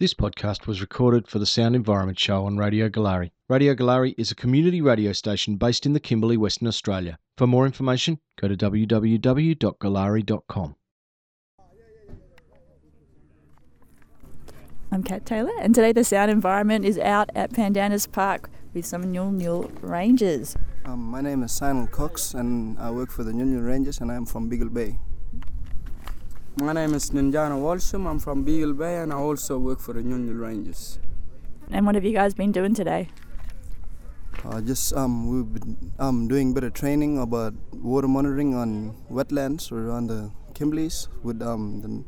This podcast was recorded for the Sound Environment Show on Radio Goolarri. Radio Goolarri is a community radio station based in the Kimberley, Western Australia. For more information, go to www.goolarri.com. I'm Kat Taylor, and today the sound environment is out at Pandanus Park with some Nyul Nyul Rangers. Um, my name is Simon Cox, and I work for the Nyul Nyul Rangers, and I'm from Beagle Bay. My name is Ninjana Walsham. I'm from Beagle Bay and I also work for the Nyul Nyul Rangers. And what have you guys been doing today? Uh, just um, we've been um, doing bit of training about water monitoring on wetlands around the Kimberleys with um, the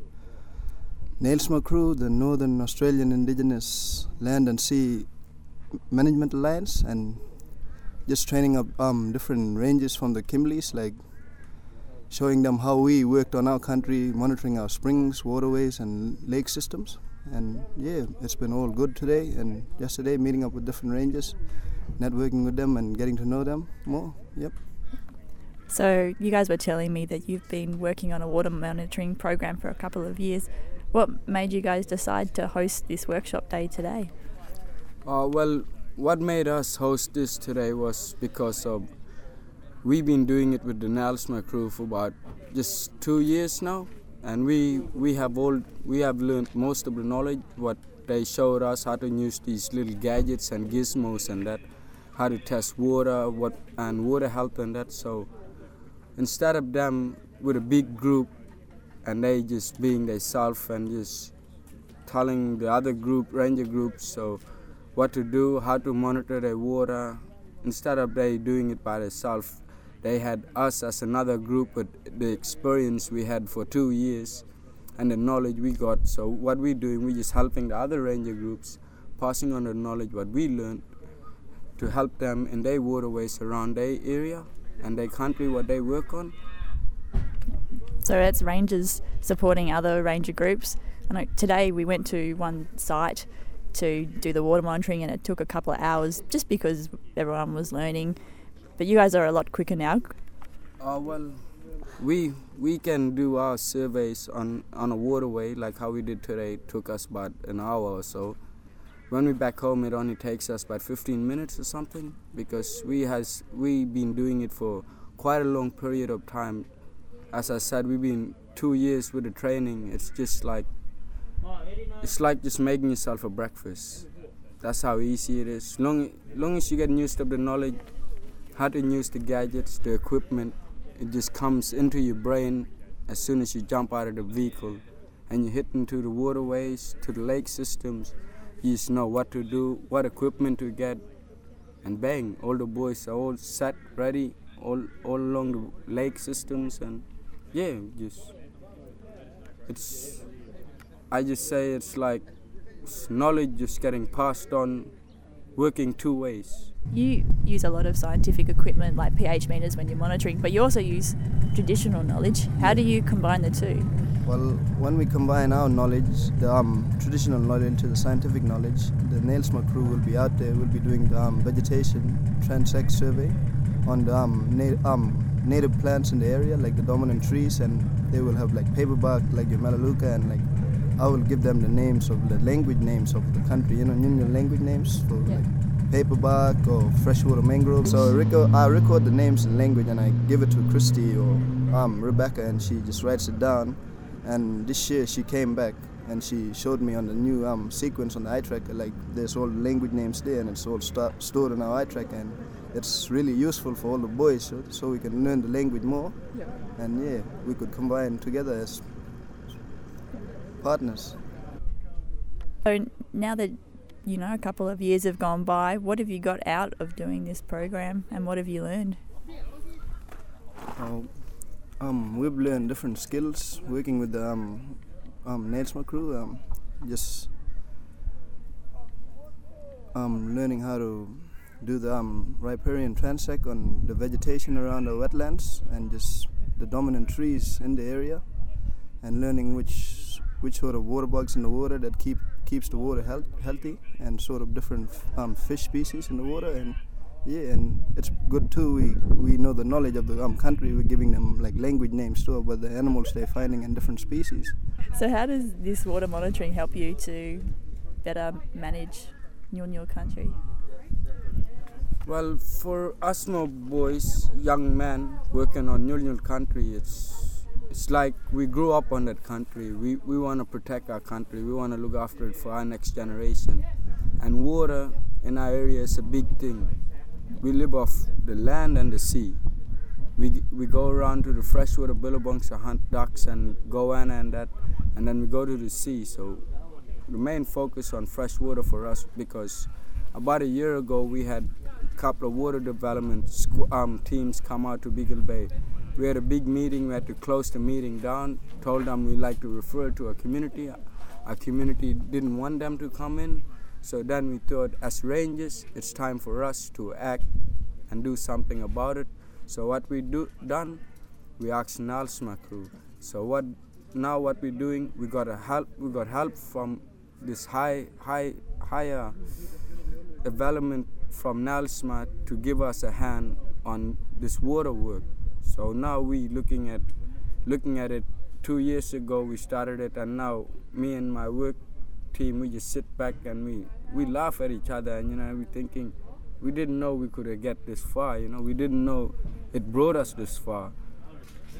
NAILSMA crew, the Northern Australian Indigenous Land and Sea Management Alliance, and just training up um, different ranges from the Kimberleys, like showing them how we worked on our country, monitoring our springs, waterways, and lake systems. And yeah, it's been all good today and yesterday, meeting up with different rangers, networking with them, and getting to know them more. Yep. So, you guys were telling me that you've been working on a water monitoring program for a couple of years. What made you guys decide to host this workshop day today? Uh, well, what made us host this today was because of we've been doing it with the NAILSMA crew for about just two years now, and we we have all we have learned most of the knowledge what they showed us how to use these little gadgets and gizmos and that how to test water what and water health and that. So instead of them with a big group and they just being themselves and just telling the other group ranger groups so what to do how to monitor their water instead of they doing it by themselves they had us as another group with the experience we had for two years and the knowledge we got. So what we're doing, we're just helping the other ranger groups, passing on the knowledge what we learned to help them in their waterways around their area and their country what they work on. So it's rangers supporting other ranger groups. I know today we went to one site to do the water monitoring and it took a couple of hours just because everyone was learning but you guys are a lot quicker now. Uh, well, we we can do our surveys on on a waterway like how we did today. It took us about an hour or so. When we back home, it only takes us about 15 minutes or something because we has we been doing it for quite a long period of time. As I said, we've been two years with the training. It's just like it's like just making yourself a breakfast. That's how easy it is. Long long as you get used to the knowledge how to use the gadgets, the equipment. It just comes into your brain as soon as you jump out of the vehicle and you hit into the waterways, to the lake systems. You just know what to do, what equipment to get, and bang, all the boys are all set, ready, all, all along the lake systems, and yeah, just it's. I just say it's like knowledge just getting passed on, working two ways. You use a lot of scientific equipment like pH meters when you're monitoring, but you also use traditional knowledge. How do you combine the two? Well, when we combine our knowledge, the um, traditional knowledge to the scientific knowledge, the NAILSMA crew will be out there, will be doing the um, vegetation transect survey on the um, na- um, native plants in the area, like the dominant trees, and they will have like paper paperbark, like your melaleuca, and like I will give them the names of the language names of the country, you know, Nyul Nyul language names for yeah. like paperbark or freshwater mangrove. So I record, I record the names in language and I give it to Christy or um, Rebecca and she just writes it down. And this year she came back and she showed me on the new um, sequence on the I-Tracker, like there's all the language names there and it's all st- stored in our I-Tracker and it's really useful for all the boys so, so we can learn the language more. Yeah. And yeah, we could combine together as partners. So now that you know, a couple of years have gone by. What have you got out of doing this program and what have you learned? Oh, um, we've learned different skills working with the um, um, NAILSMA crew. Um, just um, learning how to do the um, riparian transect on the vegetation around the wetlands and just the dominant trees in the area and learning which which sort of water bugs in the water that keep keeps the water health, healthy and sort of different um, fish species in the water and yeah and it's good too. We we know the knowledge of the um, country. We're giving them like language names too about the animals they're finding and different species. So how does this water monitoring help you to better manage Nyul country? Well, for us no boys, young men working on Nyul country, it's it's like we grew up on that country. We we want to protect our country. We want to look after it for our next generation. And water in our area is a big thing. We live off the land and the sea. We we go around to the freshwater billabongs to hunt ducks and goanna and that, and then we go to the sea. So the main focus on fresh water for us because about a year ago we had a couple of water development um, teams come out to Beagle Bay. We had a big meeting. We had to close the meeting down. Told them we like to refer to a community. Our community didn't want them to come in, so then we thought, as rangers, it's time for us to act and do something about it. So what we do done, we asked NAILSMA crew. So what now? What we're doing, we got a help. We got help from this high, high, higher development from NAILSMA to give us a hand on this water work. So now we looking at looking at it. Two years ago we started it, and now me and my work team we just sit back and we we laugh at each other, and you know we thinking we didn't know we could get this far. You know we didn't know it brought us this far,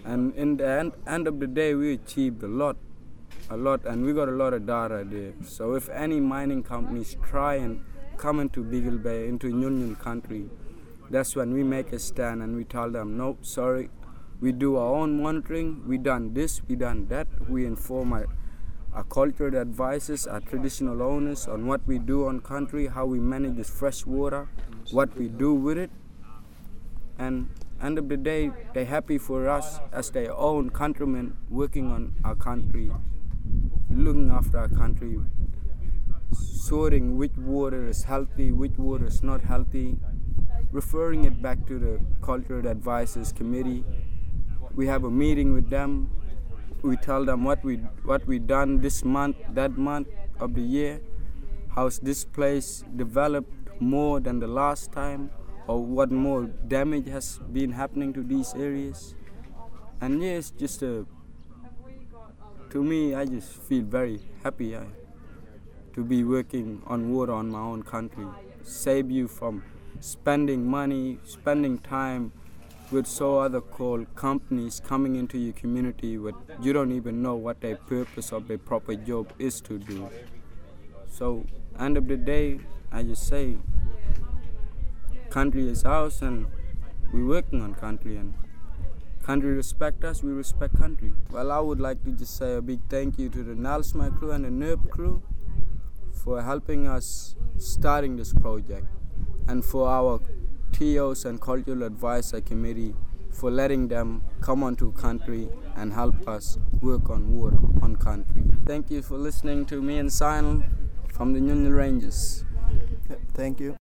and in the end, end of the day we achieved a lot a lot and we got a lot of data there. So if any mining companies try and come into Beagle Bay, into Nyul Nyul country, that's when we make a stand and we tell them, no, sorry, we do our own monitoring, we done this, we done that, we inform our, our cultural advisors, our traditional owners on what we do on country, how we manage this fresh water, what we do with it, and end of the day, they're happy for us as their own countrymen working on our country looking after our country, sorting which water is healthy, which water is not healthy, referring it back to the cultural advisors committee. We have a meeting with them. We tell them what we what we done this month, that month of the year, how's this place developed more than the last time, or what more damage has been happening to these areas. And yes, yeah, just a to me, I just feel very happy uh, to be working on water on my own country. Save you from spending money, spending time with so other called companies coming into your community but you don't even know what their purpose of their proper job is to do. So end of the day, I just say country is ours and we're working on country and country respect us, we respect country. Well, I would like to just say a big thank you to the NAILSMA crew and the NERB crew for helping us starting this project and for our TOs and cultural advisor committee for letting them come onto country and help us work on water on country. Thank you for listening to me and Sinal from the Nyul Nyul Rangers. Thank you.